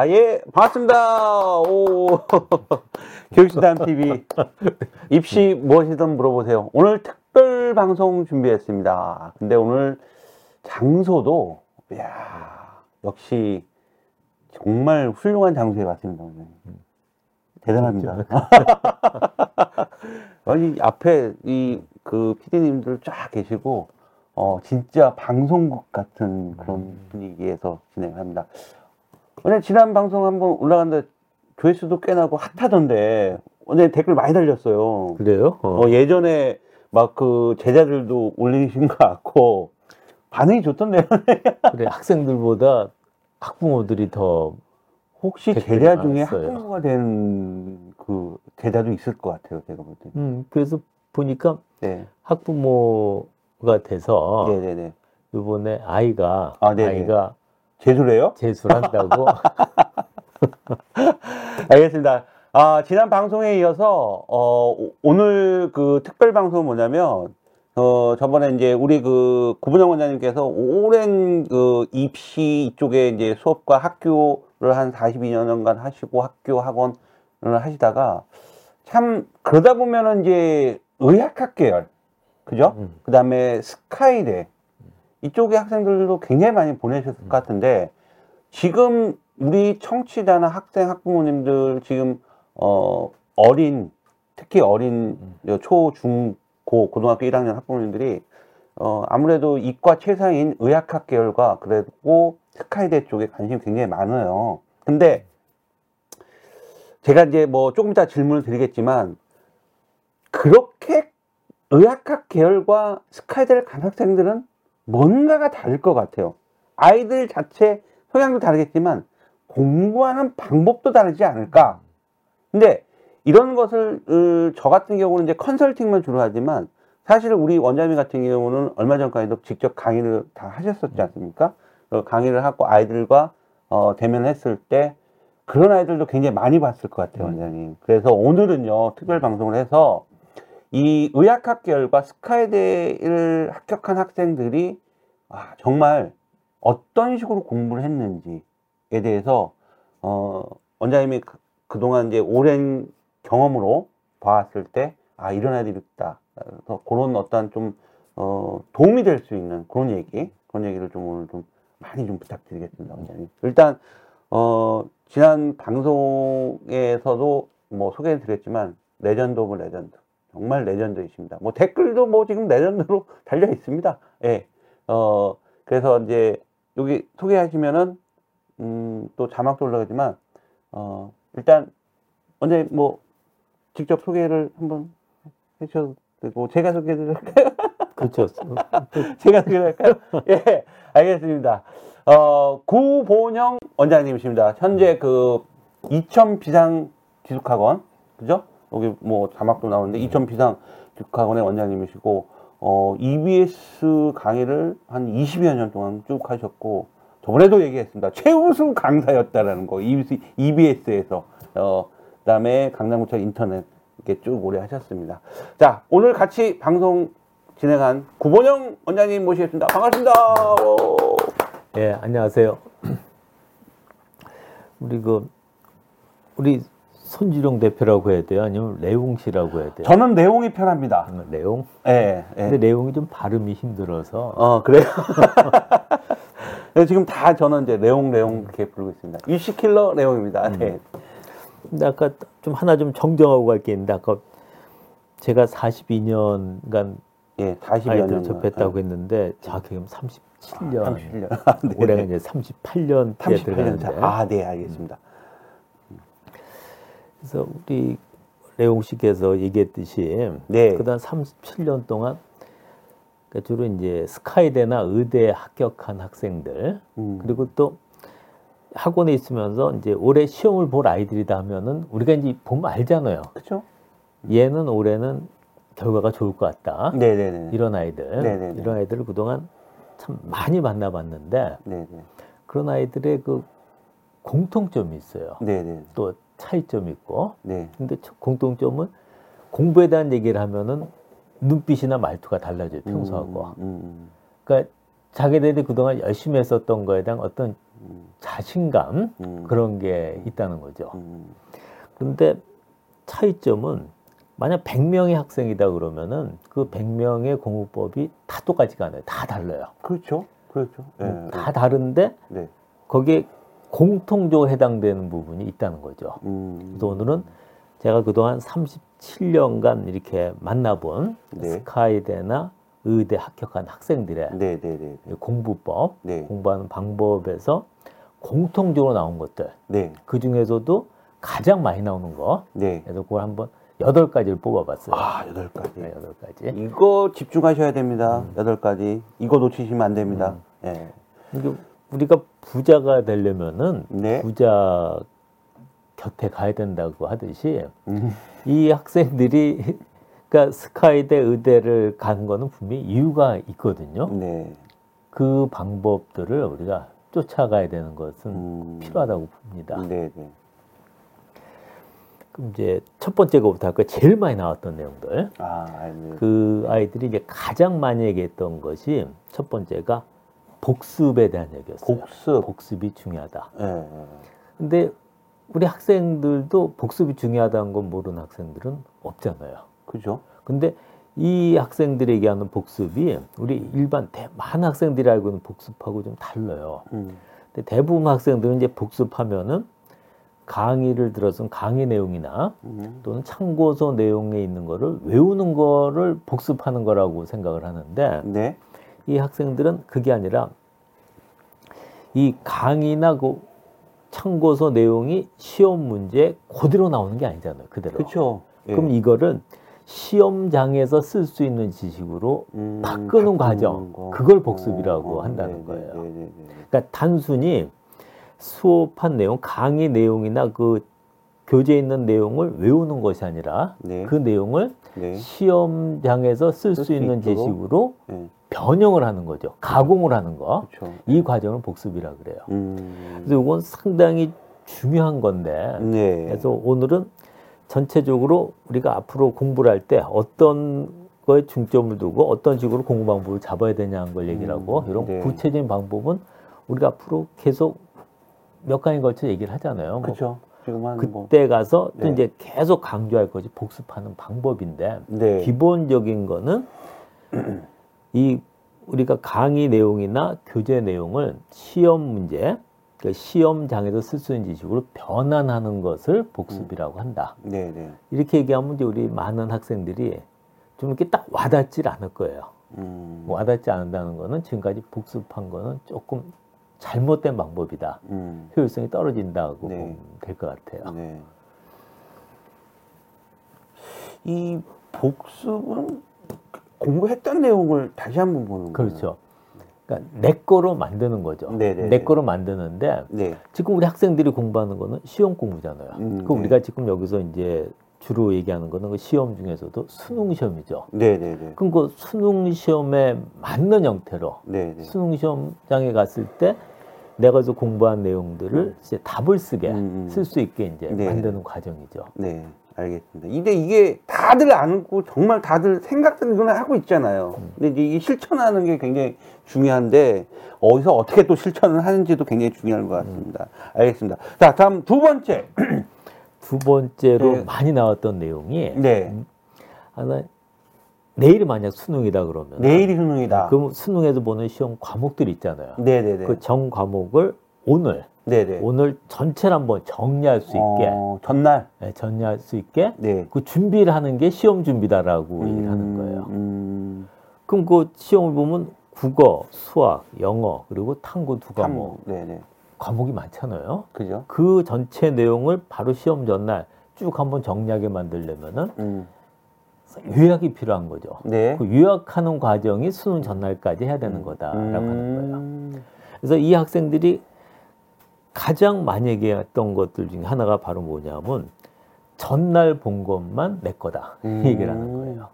아, 예, 반갑습니다. 오, 교육진담 TV. 입시 무엇이든 물어보세요. 오늘 특별 방송 준비했습니다. 근데 오늘 장소도, 이야, 역시 정말 훌륭한 장소에 왔습니다. 오늘. 대단합니다. 아니, 앞에 이그 PD님들 쫙 계시고, 어, 진짜 방송국 같은 그런 분위기에서 진행합니다. 오늘 지난 방송 한번 올라갔는데 조회수도 꽤 나고 핫하던데 오늘 댓글 많이 달렸어요. 그래요? 어. 어, 예전에 막 그 제자들도 올리신 것 같고 반응이 좋던데요. 그래 학생들보다 학부모들이 더 혹시 제자 중에 많았어요. 학부모가 된 그 제자도 있을 것 같아요. 제가 볼 때. 음, 그래서 보니까 네, 학부모가 돼서 네, 네, 네. 이번에 아이가 아, 네네. 아이가 재수래요? 재수를 한다고 알겠습니다. 아, 지난 방송에 이어서, 어, 오- 오늘 그 특별 방송은 뭐냐면, 어, 저번에 이제 우리 그 구분영 원장님께서 오랜 그 입시 이쪽에 이제 수업과 학교를 한 42년간 하시고 학교 학원을 하시다가 참 그러다 보면은 이제 의학학 계열, 그죠? 음. 그 다음에 스카이대 이쪽의 학생들도 굉장히 많이 보내셨을 것 같은데 지금 우리 청취자나 학생 학부모님들 지금 어 어린 특히 어린 초, 중, 고 고등학교 1학년 학부모님들이 어 아무래도 이과 최상인 의학학 계열과 그리고 스카이대 쪽에 관심이 굉장히 많아요. 근데 제가 이제 뭐 조금 이따 질문을 드리겠지만 그렇게 의학학 계열과 스카이대를 간 학생들은 뭔가가 다를 것 같아요. 아이들 자체 성향도 다르겠지만 공부하는 방법도 다르지 않을까. 근데 이런 것을 어, 저 같은 경우는 이제 컨설팅만 주로 하지만 사실 우리 원장님 같은 경우는 얼마 전까지도 직접 강의를 다 하셨었지 않습니까? 그 강의를 하고 아이들과 어, 대면했을 때 그런 아이들도 굉장히 많이 봤을 것 같아요, 원장님. 그래서 오늘은요, 특별 방송을 해서 이 의학학 계열과 스카이대를 합격한 학생들이 아, 정말 어떤 식으로 공부를 했는지에 대해서 어, 원장님이 그- 그동안 이제 오랜 경험으로 봐왔을 때 아, 이런 아이들이 있다. 그래서 그런 어떤 좀 어, 도움이 될 수 있는 그런 얘기, 그런 얘기를 좀 오늘 좀 많이 좀 부탁드리겠습니다, 원장님. 일단 어, 지난 방송에서도 뭐 소개해 드렸지만 legend of legend. 정말 legend이십니다. 뭐 댓글도 뭐 지금 legend로 달려 있습니다. 예. 어, 그래서 이제 여기 소개하시면은, 음, 또 자막도 올라가지만, 어, 일단, 언제 뭐, 직접 소개를 한번 해주셔도 되고, 제가 소개해드릴까요? 그렇죠. 제가 소개할까요? 예, 알겠습니다. 어, 구본영 원장님이십니다. 현재 그 이천 비상 기숙학원, 그죠? 여기 뭐 자막도 나오는데 이천 비상 기숙학원의 원장님이시고, 어, EBS 강의를 한 20여 년 동안 쭉 하셨고, 저번에도 얘기했습니다. 최우수 강사였다라는 거, EBS에서. 어, 그 다음에 강남구청 인터넷 이렇게 쭉 오래 하셨습니다. 자, 오늘 같이 방송 진행한 구본영 원장님 모시겠습니다. 반갑습니다. 오. 예, 안녕하세요. 우리 그 우리 손지룡 대표라고 해야 돼요? 아니면 레옹 씨라고 해야 돼요? 저는 내용이 편합니다. 음, 레옹? 예, 예. 근데 레옹이 좀 발음이 힘들어서 어, 그래요? 네, 지금 다 저는 이제 레옹, 레옹 이렇게 부르고 있습니다. 유시킬러 레옹입니다. 네. 근데 아까 좀 하나 좀 정정하고 갈 게 있는데 아까 제가 42년간 예, 40여 아이들 년. 접했다고 했는데 정확히 그럼 37년 37년. 아, 네, 올해가 네. 이제 38년째 38년 들어가는데 차. 아, 네, 알겠습니다. 그래서 우리 레옹 씨께서 얘기했듯이 네. 그다음 37년 동안 그러니까 주로 이제 스카이대나 의대에 합격한 학생들 음. 그리고 또 학원에 있으면서 이제 올해 시험을 볼 아이들이다 하면은 우리가 이제 보면 알잖아요. 그쵸? 얘는 올해는 결과가 좋을 것 같다. 네네네. 이런 아이들, 네네네. 이런 아이들을 그동안 참 많이 만나봤는데 네네. 그런 아이들의 그 공통점이 있어요. 네네. 또 차이점이 있고. 네. 근데 저- 공통점은 공부에 대한 얘기를 하면은 눈빛이나 말투가 달라져요. 평소하고. 음, 음, 그러니까 자기들이 그동안 열심히 했었던 거에 대한 어떤 자신감 음. 그런 게 있다는 거죠. 음. 그런데 차이점은 만약 100명의 학생이다 그러면은 그 100명의 공부법이 다 똑같지가 않아요. 다 달라요. 그렇죠. 그렇죠. 예, 음, 다 다른데 네. 거기에 공통적으로 해당되는 부분이 있다는 거죠. 음. 그래서 오늘은 제가 그동안 37년간 이렇게 만나본 네. 스카이대나 의대 합격한 학생들의 네, 네, 네. 네. 공부법, 네. 공부하는 방법에서 공통적으로 나온 것들, 네. 그 중에서도 가장 많이 나오는 거, 네. 그래서 그걸 한번 여덟 가지를 뽑아봤어요. 아, 여덟 가지. 네, 여덟 가지. 이거 집중하셔야 됩니다. 음. 여덟 가지. 이거 놓치시면 안 됩니다. 예. 우리가 부자가 되려면은 네. 부자 곁에 가야 된다고 하듯이 음. 이 학생들이 그러니까 스카이대 의대를 간 거는 분명히 이유가 있거든요. 네. 그 방법들을 우리가 쫓아가야 되는 것은 음. 필요하다고 봅니다. 네, 네. 그럼 이제 첫 번째 거부터 할까 제일 많이 나왔던 내용들. 아, 네. 그 아이들이 이제 가장 많이 얘기했던 것이 첫 번째가 복습에 대한 얘기였어요. 복습. 복습이 중요하다. 예. 예. 근데 우리 학생들도 복습이 중요하다는 건 모르는 학생들은 없잖아요. 그죠? 근데 이 학생들이 얘기하는 복습이 우리 일반 대, 많은 학생들이 알고 있는 복습하고 좀 달라요. 음. 근데 대부분 학생들은 이제 복습하면은 강의를 들어서 강의 내용이나 음. 또는 참고서 내용에 있는 거를 외우는 거를 복습하는 거라고 생각을 하는데 네. 이 학생들은 그게 아니라 이 강의나 그 참고서 내용이 시험 문제 그대로 나오는 게 아니잖아요. 그대로. 그렇죠. 예. 그럼 이거를 시험장에서 쓸 수 있는 지식으로 음, 바꾸는 과정, 거. 그걸 복습이라고 어, 한다는 네, 거예요. 네, 네, 네, 네. 그러니까 단순히 수업한 내용, 강의 내용이나 그 교재에 있는 내용을 외우는 것이 아니라 네. 그 내용을 네. 시험장에서 쓸 수 있는 있도록. 지식으로 네. 변형을 하는 거죠. 가공을 하는 거. 그렇죠. 이 과정을 복습이라 그래요. 음. 그래서 이건 상당히 중요한 건데. 네. 그래서 오늘은 전체적으로 우리가 앞으로 공부를 할 때 어떤 거에 중점을 두고 어떤 식으로 공부 방법을 잡아야 되냐는 걸 얘기를 하고 음, 이런 네. 구체적인 방법은 우리가 앞으로 계속 몇 강에 걸쳐 얘기를 하잖아요. 뭐 그렇죠. 뭐. 그때 가서 또 네. 이제 계속 강조할 것이 복습하는 방법인데 네. 기본적인 거는 이 우리가 강의 내용이나 교재 내용을 시험 문제, 그 시험장에서 쓸 수 있는 지식으로 변환하는 것을 복습이라고 한다. 네, 네. 이렇게 얘기하면 이제 우리 많은 학생들이 좀 이렇게 딱 와닿질 않을 거예요. 음. 와닿지 않는다는 거는 지금까지 복습한 거는 조금 잘못된 방법이다. 음. 효율성이 떨어진다고 네. 보면 될 것 같아요. 네. 이 복습은 공부했던 내용을 다시 한번 보는 거예요. 그렇죠. 그러니까 내 거로 만드는 거죠. 네네네. 내 거로 만드는데 네. 지금 우리 학생들이 공부하는 거는 시험 공부잖아요. 음, 그 네. 우리가 지금 여기서 이제 주로 얘기하는 거는 그 시험 중에서도 수능 시험이죠. 네, 네, 네. 그럼 그 수능 시험에 맞는 형태로 네, 네. 수능 시험장에 갔을 때 내가 서 공부한 내용들을 이제 답을 쓰게 음, 음. 쓸수 있게 이제 네. 만드는 과정이죠. 네, 알겠습니다. 근데 이게 다들 안고 정말 다들 생각들 이거는 하고 있잖아요. 근데 이제 이 실천하는 게 굉장히 중요한데 어디서 어떻게 또 실천을 하는지도 굉장히 중요한 것 같습니다. 알겠습니다. 자, 다음 두 번째. 두 번째로 네. 많이 나왔던 내용이 네, 하나 내일이 만약 수능이다 그러면 내일이 수능이다. 그럼 수능에서 보는 시험 과목들이 있잖아요. 네, 네, 네. 그정 과목을 오늘 네, 네. 오늘 전체를 한번 정리할 수 있게 어, 전날. 네, 정리할 수 있게 네. 그 준비를 하는 게 시험 준비다라고 얘기를 하는 거예요. 음, 그럼 그 시험을 보면 국어, 수학, 영어 그리고 탕구 두 과목 과목. 네, 네. 과목이 많잖아요. 그죠? 그 전체 내용을 바로 시험 전날 쭉 한번 정리하게 만들려면은 음, 요약이 필요한 거죠. 네. 그 요약하는 과정이 수능 전날까지 해야 되는 거다라고 하는 거예요. 음, 그래서 이 학생들이 가장 많이 얘기했던 것들 중에 하나가 바로 뭐냐면 전날 본 것만 내 거다 음. 이 얘기를 하는 거예요.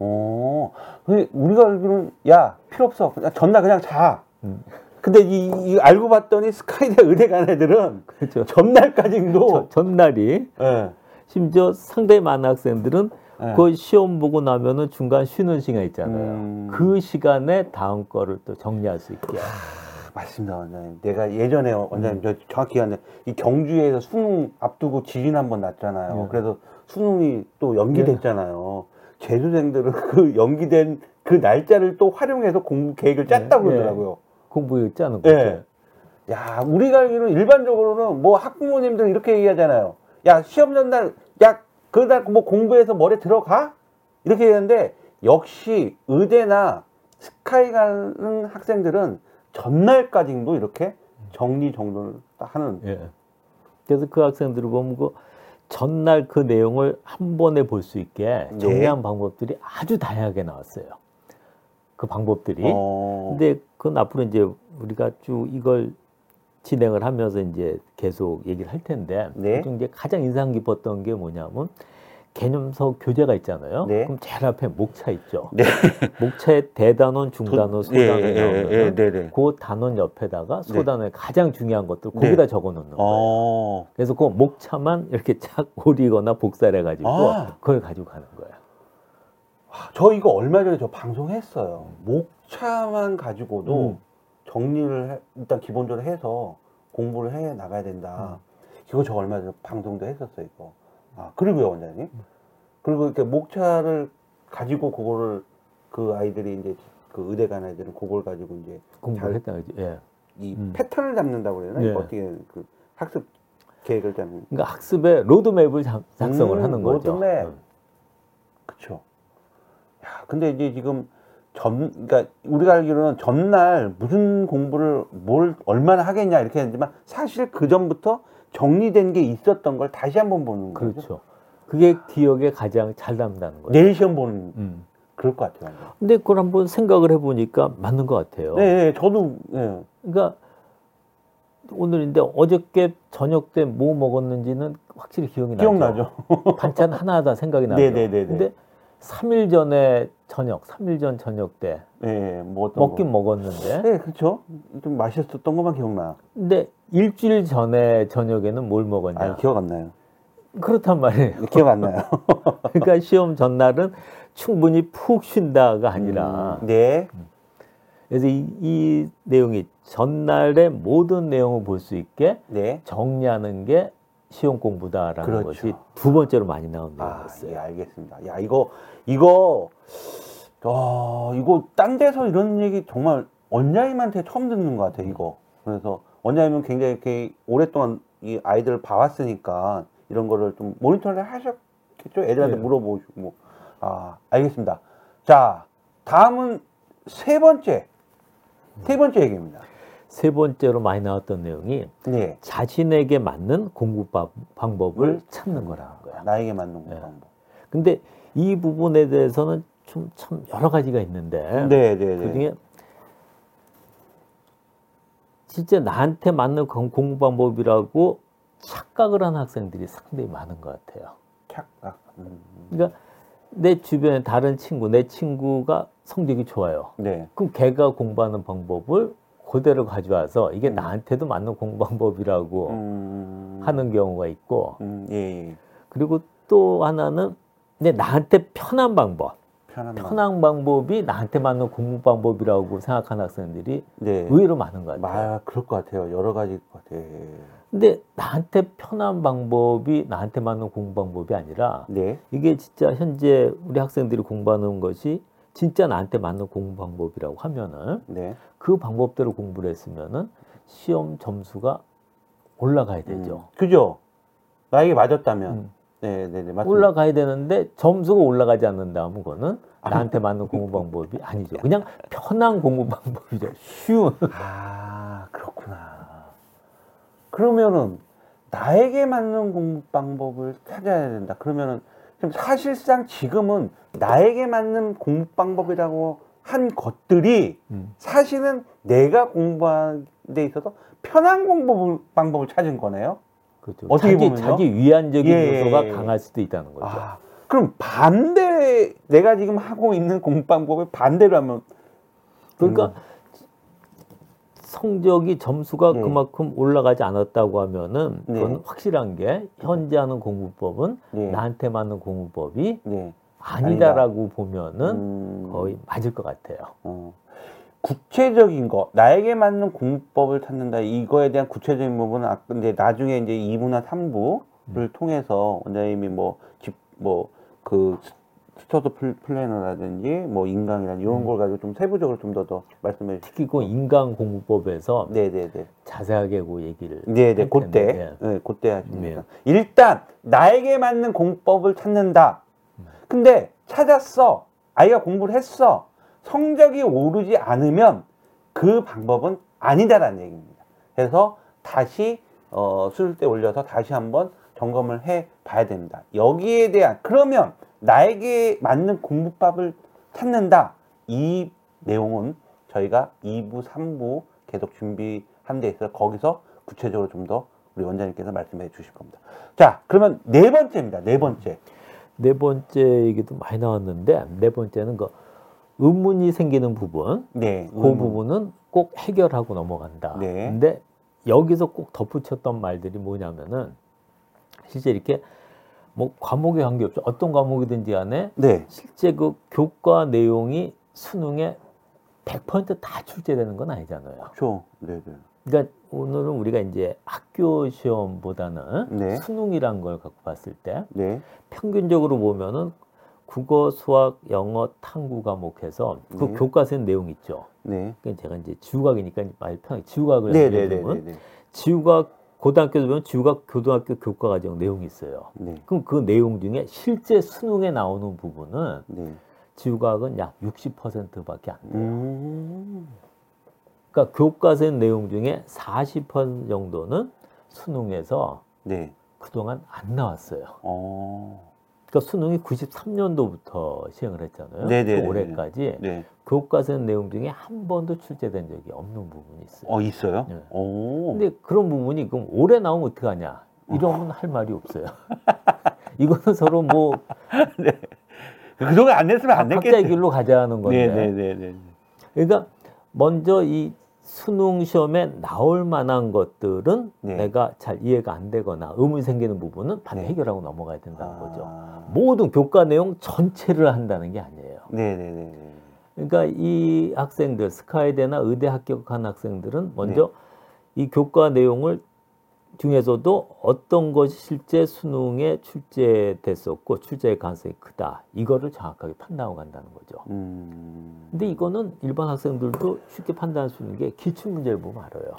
어, 근데 우리가 알기로는 야 필요 없어 그냥 전날 그냥 자. 음. 근데 이, 이 알고 봤더니 스카이대 의대 간 애들은 그렇죠. 전날까지도 저- 전날이 예. 심지어 상당히 많은 학생들은 네. 그 시험 보고 나면은 중간 쉬는 시간 있잖아요. 음. 그 시간에 다음 거를 또 정리할 수 있게. 맞습니다, 원장님. 내가 예전에 원장님 음. 저 정확히 기억나요. 이 경주에서 수능 앞두고 지진 한 번 났잖아요. 네. 그래서 수능이 또 연기됐잖아요. 재수생들은 그 연기된 그 날짜를 또 활용해서 공부 계획을 짰다고 네. 그러더라고요. 공부 짜는 거죠. 예. 야, 우리가 알기로는 일반적으로는 뭐 학부모님들 이렇게 얘기하잖아요. 야, 시험 전날, 야, 그날 뭐 공부해서 머리 들어가? 이렇게 얘기하는데, 역시 의대나 스카이 가는 학생들은 전날까지도 이렇게 정리 정돈을 딱 하는. 예. 그래서 그 학생들을 보면 그 전날 그 내용을 한 번에 볼 수 있게 네. 정리한 방법들이 아주 다양하게 나왔어요. 그 방법들이. 어, 근데 그건 앞으로 이제 우리가 쭉 이걸 진행을 하면서 이제 계속 얘기를 할 텐데 네. 그중 이제 가장 인상 깊었던 게 뭐냐면 개념서 교재가 있잖아요. 네. 그럼 제일 앞에 목차 있죠. 네. 목차에 대단원, 중단원, 소단원 예, 예, 나오면 예, 네, 네. 그 단원 옆에다가 소단원의 가장 중요한 것들 네. 거기다 적어 놓는 거예요. 어, 그래서 그 목차만 이렇게 착 오리거나 복사를 해가지고 아. 그걸 가지고 가는 거예요. 저 이거 얼마 전에 저 방송했어요. 목차만 가지고도 음. 정리를 해- 일단 기본적으로 해서 공부를 해 나가야 된다. 이거 저 얼마 전에 방송도 했었어요, 이거. 아, 그리고요, 원장님. 그리고 이렇게 목차를 가지고 그거를 그 아이들이 이제 그 의대 간 아이들은 그걸 가지고 이제 공부를 잘- 했다 그지. 예. 이 음. 패턴을 잡는다고 그래야 되나? 예. 어떻게 그 학습 계획을 잡는. 그러니까 학습의 로드맵을 작, 작성을 음, 하는 거죠. 로드맵. 음. 그쵸. 야, 근데 이제 지금 전, 그러니까 우리가 알기로는 전날 무슨 공부를 뭘 얼마나 하겠냐 이렇게 했지만 사실 그 전부터 정리된 게 있었던 걸 다시 한번 보는 거죠. 그렇죠. 그게 기억에 가장 잘 남다는 거예요. 내일 시험 보는 음. 그럴 것 같아요. 완전. 근데 그걸 한번 생각을 해보니까 맞는 것 같아요. 네, 네, 저도 예. 그러니까 오늘인데 어저께 저녁 때 뭐 먹었는지는 확실히 기억이 나죠. 기억나죠. 반찬 하나하나 생각이 나죠. 네네네네. 근데 3일 전에 저녁, 3일 전 저녁 때 네, 뭐 어떤 먹긴 거. 먹었는데 네, 그렇죠. 좀 맛있었던 것만 기억나. 근데 일주일 전에 저녁에는 뭘 먹었냐? 아, 기억 안 나요. 그렇단 말이에요. 기억 안 나요. 그러니까 시험 전날은 충분히 푹 쉰다가 아니라 음, 네. 그래서 이, 이 내용이 전날의 모든 내용을 볼 수 있게 네. 정리하는 게 시험 공부다라는 그렇죠. 것이 두 번째로 많이 나온 아, 내용이었어요. 예, 알겠습니다. 야, 이거, 이거, 어, 이거, 딴 데서 이런 얘기 정말 원장님한테 처음 듣는 것 같아요, 이거. 그래서 원장님은 굉장히 이렇게 오랫동안 이 아이들을 봐왔으니까 이런 거를 좀 모니터를 하셨겠죠? 애들한테 네. 물어보시고. 뭐. 아, 알겠습니다. 자, 다음은 세 번째. 세 번째 얘기입니다. 세 번째로 많이 나왔던 내용이 네. 자신에게 맞는 공부 바- 방법을 을 찾는 거라는 거야. 나에게 맞는 네. 방법. 근데 이 부분에 대해서는 좀 참 여러 가지가 있는데 네, 네, 그 네. 중에 진짜 나한테 맞는 공- 공부 방법이라고 착각을 하는 학생들이 상당히 많은 것 같아요. 착각. 음, 그러니까 내 주변에 다른 친구, 내 친구가 성적이 좋아요. 네. 그럼 걔가 공부하는 방법을 그대로 가져와서 이게 음. 나한테도 맞는 공부 방법이라고 음, 하는 경우가 있고 음, 예, 예. 그리고 또 하나는 내 나한테 편한 방법, 편한 방 편한 방법 이 나한테 맞는 공부 방법이라고 생각하는 학생들이 네. 의외로 많은 것 같아요. 말 그럴 것 같아요. 여러 가지일 것 같아. 근데 나한테 편한 방법이 나한테 맞는 공부 방법이 아니라 네. 이게 진짜 현재 우리 학생들이 공부하는 것이 진짜 나한테 맞는 공부 방법이라고 하면은 네. 그 방법대로 공부를 했으면은 시험 점수가 올라가야 되죠. 음, 그죠? 나에게 맞았다면. 음. 네, 네, 네. 맞습니다. 올라가야 되는데 점수가 올라가지 않는다면 그거는 나한테 맞는 공부 방법이 아니죠. 그냥 편한 공부 방법이죠. 쉬운. 아, 그렇구나. 그러면은 나에게 맞는 공부 방법을 찾아야 된다. 그러면은 지금 사실상 지금은 나에게 맞는 공부 방법이라고 한 것들이 음. 사실은 내가 공부하는 데 있어서 편한 공부 방법을 찾은 거네요. 그렇죠. 어떻게 자기, 보면요? 자기 위안적인 예, 요소가 예, 예. 강할 수도 있다는 거죠. 아, 그럼 반대 내가 지금 하고 있는 공부 방법을 반대로 하면 그러니까 성적이 점수가 네. 그만큼 올라가지 않았다고 하면은 네. 그건 확실한 게 현재 하는 공부법은 네. 나한테 맞는 공부법이 네. 아니다라고 보면은 음, 거의 맞을 것 같아요. 어. 구체적인 거 나에게 맞는 공부법을 찾는다 이거에 대한 구체적인 부분은 아 근데 나중에 이제 2부나 3부를 통해서 원장님이 뭐 집 뭐 그 study pl- planner라든지 뭐 인강이라든지 이런 걸 가지고 좀 세부적으로 좀 더 더 말씀해 주시죠. 특히 그 인강 공부법에서 네네네. 자세하게 그 얘기를 네네, 할 그때, 텐데, 네, 그때 하십니다. 네. 일단, 나에게 맞는 공부법을 찾는다. 근데, 찾았어. 아이가 공부를 했어. 성적이 오르지 않으면 그 방법은 아니다라는 얘기입니다. 그래서 다시, 어, 수술 때 올려서 다시 한번 점검을 해 봐야 됩니다. 여기에 대한, 그러면 나에게 맞는 공부법을 찾는다. 이 내용은 저희가 2부, 3부 계속 준비한 데 있어서 거기서 구체적으로 좀 더 우리 원장님께서 말씀해 주실 겁니다. 자, 그러면 네 번째입니다. 네 번째. 네 번째 얘기도 많이 나왔는데 네 번째는 그 의문이 생기는 부분 네. 그 부분은 꼭 해결하고 넘어간다. 네. 근데 여기서 꼭 덧붙였던 말들이 뭐냐면은 실제 이렇게 뭐 과목에 관계없이 어떤 과목이든지 간에 네. 실제 그 교과 내용이 수능에 100%다 출제되는 건 아니잖아요. 그렇죠. 네, 네. 그러니까 오늘은 우리가 이제 학교 시험보다는 네. 수능이란 걸 갖고 봤을 때 네. 평균적으로 보면은 국어, 수학, 영어, 탐구 과목해서 그 네. 교과서 내용 있죠. 네. 그러니까 제가 이제 지우각이니까 말 편하게 지우각을 네, 예를 네, 네, 네, 네. 지우각 고등학교 보면 지우각 고등학교 교과 과정 내용이 있어요. 네. 그럼 그 내용 중에 실제 수능에 나오는 부분은 네. 지우각은 약 60%밖에 안 돼요. 음. 그러니까 교과서 내용 중에 40% 정도는 수능에서 네. 그동안 안 나왔어요. 어. 그러니까 수능이 93년도부터 시행을 했잖아요. 또 올해까지 네. 교과서 내용 중에 한 번도 출제된 적이 없는 부분이 있어요. 어, 있어요? 네. 오. 근데 그런 부분이 그럼 올해 나오면 어떡하냐? 이러면 할 말이 없어요. 이거는 서로 뭐 그동안 안 냈으면 안 각자의 냈겠지. 길로 가자는 건데. 네, 네, 네, 네. 그러니까 먼저 이 수능 시험에 나올 만한 것들은 네. 내가 잘 이해가 안 되거나 의문이 생기는 부분은 바로 네. 해결하고 넘어가야 된다는 거죠. 아. 모든 교과 내용 전체를 한다는 게 아니에요. 네, 네, 네, 네. 그러니까 이 학생들 스카이대나 의대 합격한 학생들은 먼저 네. 이 교과 내용을 중에서도 어떤 것이 실제 수능에 출제됐었고 출제의 가능성이 크다 이거를 정확하게 판단하고 간다는 거죠. 음. 근데 이거는 일반 학생들도 쉽게 판단할 수 있는 게 기출 문제를 보면 알아요.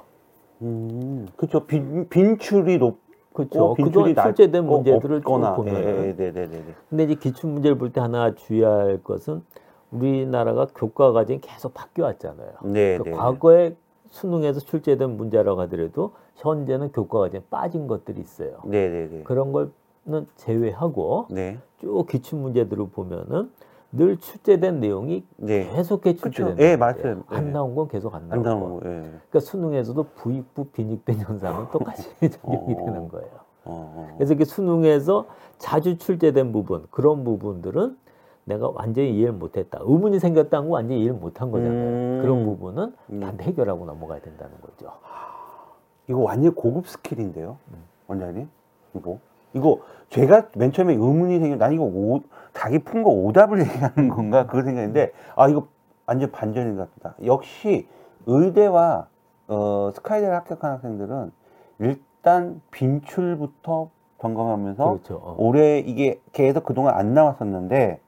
음. 그렇죠. 빈, 빈출이 높고 그렇죠. 빈출이 그동안 출제된 문제들을 쭉 없거나. 보면 예, 네, 네, 네, 네. 근데 이제 기출 문제를 볼 때 하나 주의할 것은 우리나라가 교과 과정이 계속 바뀌어 왔잖아요. 네, 그러니까 네. 과거에 수능에서 출제된 문제라고 하더라도 현재는 교과 과정에 빠진 것들이 있어요. 네, 네, 네. 그런 거는 제외하고 네. 쭉 기출 문제들을 보면은 늘 출제된 내용이 네. 계속해. 출제되는 예, 거예요. 맞아요. 안 예. 나온 건 계속 안 안. 나오고. 예. 그러니까 수능에서도 부익부 빈익된 현상은 똑같이 적용이 어. 되는 거예요. 어, 어. 그래서 이렇게 수능에서 자주 출제된 부분 그런 부분들은 내가 완전히 이해를 못했다. 의문이 생겼다는 건 완전히 이해를 못한 거잖아요. 음. 그런 부분은 음. 반대 해결하고 넘어가야 된다는 거죠. 이거 완전 고급 스킬인데요, 음. 원장님. 이거 이거 제가 맨 처음에 의문이 생겨. 난 이거 오, 자기 푼 거 오답을 얘기하는 건가 그거 생각했는데 아 이거 완전 반전인 것 같다. 역시 의대와 어, 스카이대를 합격한 학생들은 일단 빈출부터 점검하면서 그렇죠. 어. 올해 이게 계속 그동안 안 나왔었는데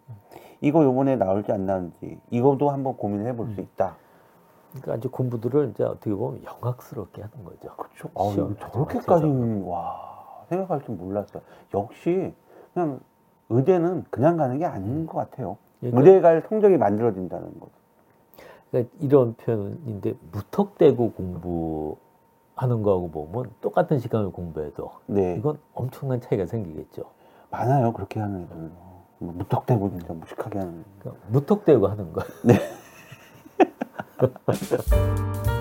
이거 요번에 나올지 안 나올지 이것도 한번 고민해 볼 음. 수 있다. 그러니까 이제 공부들을 이제 어떻게 보면 영악스럽게 하는 거죠. 그렇죠. 아, 저렇게까지. 와 생각할 줄 몰랐어요. 역시 그냥 의대는 그냥 가는 게 아닌 것 같아요. 그러니까, 의대 갈 성적이 만들어진다는 거. 그러니까 이런 표현인데 무턱대고 공부하는 거하고 보면 똑같은 시간을 공부해도 네, 이건 엄청난 차이가 생기겠죠. 많아요. 그렇게 하는 애들. 뭐 무턱대고 진짜 무식하게 하는. 무턱대고 하는 거.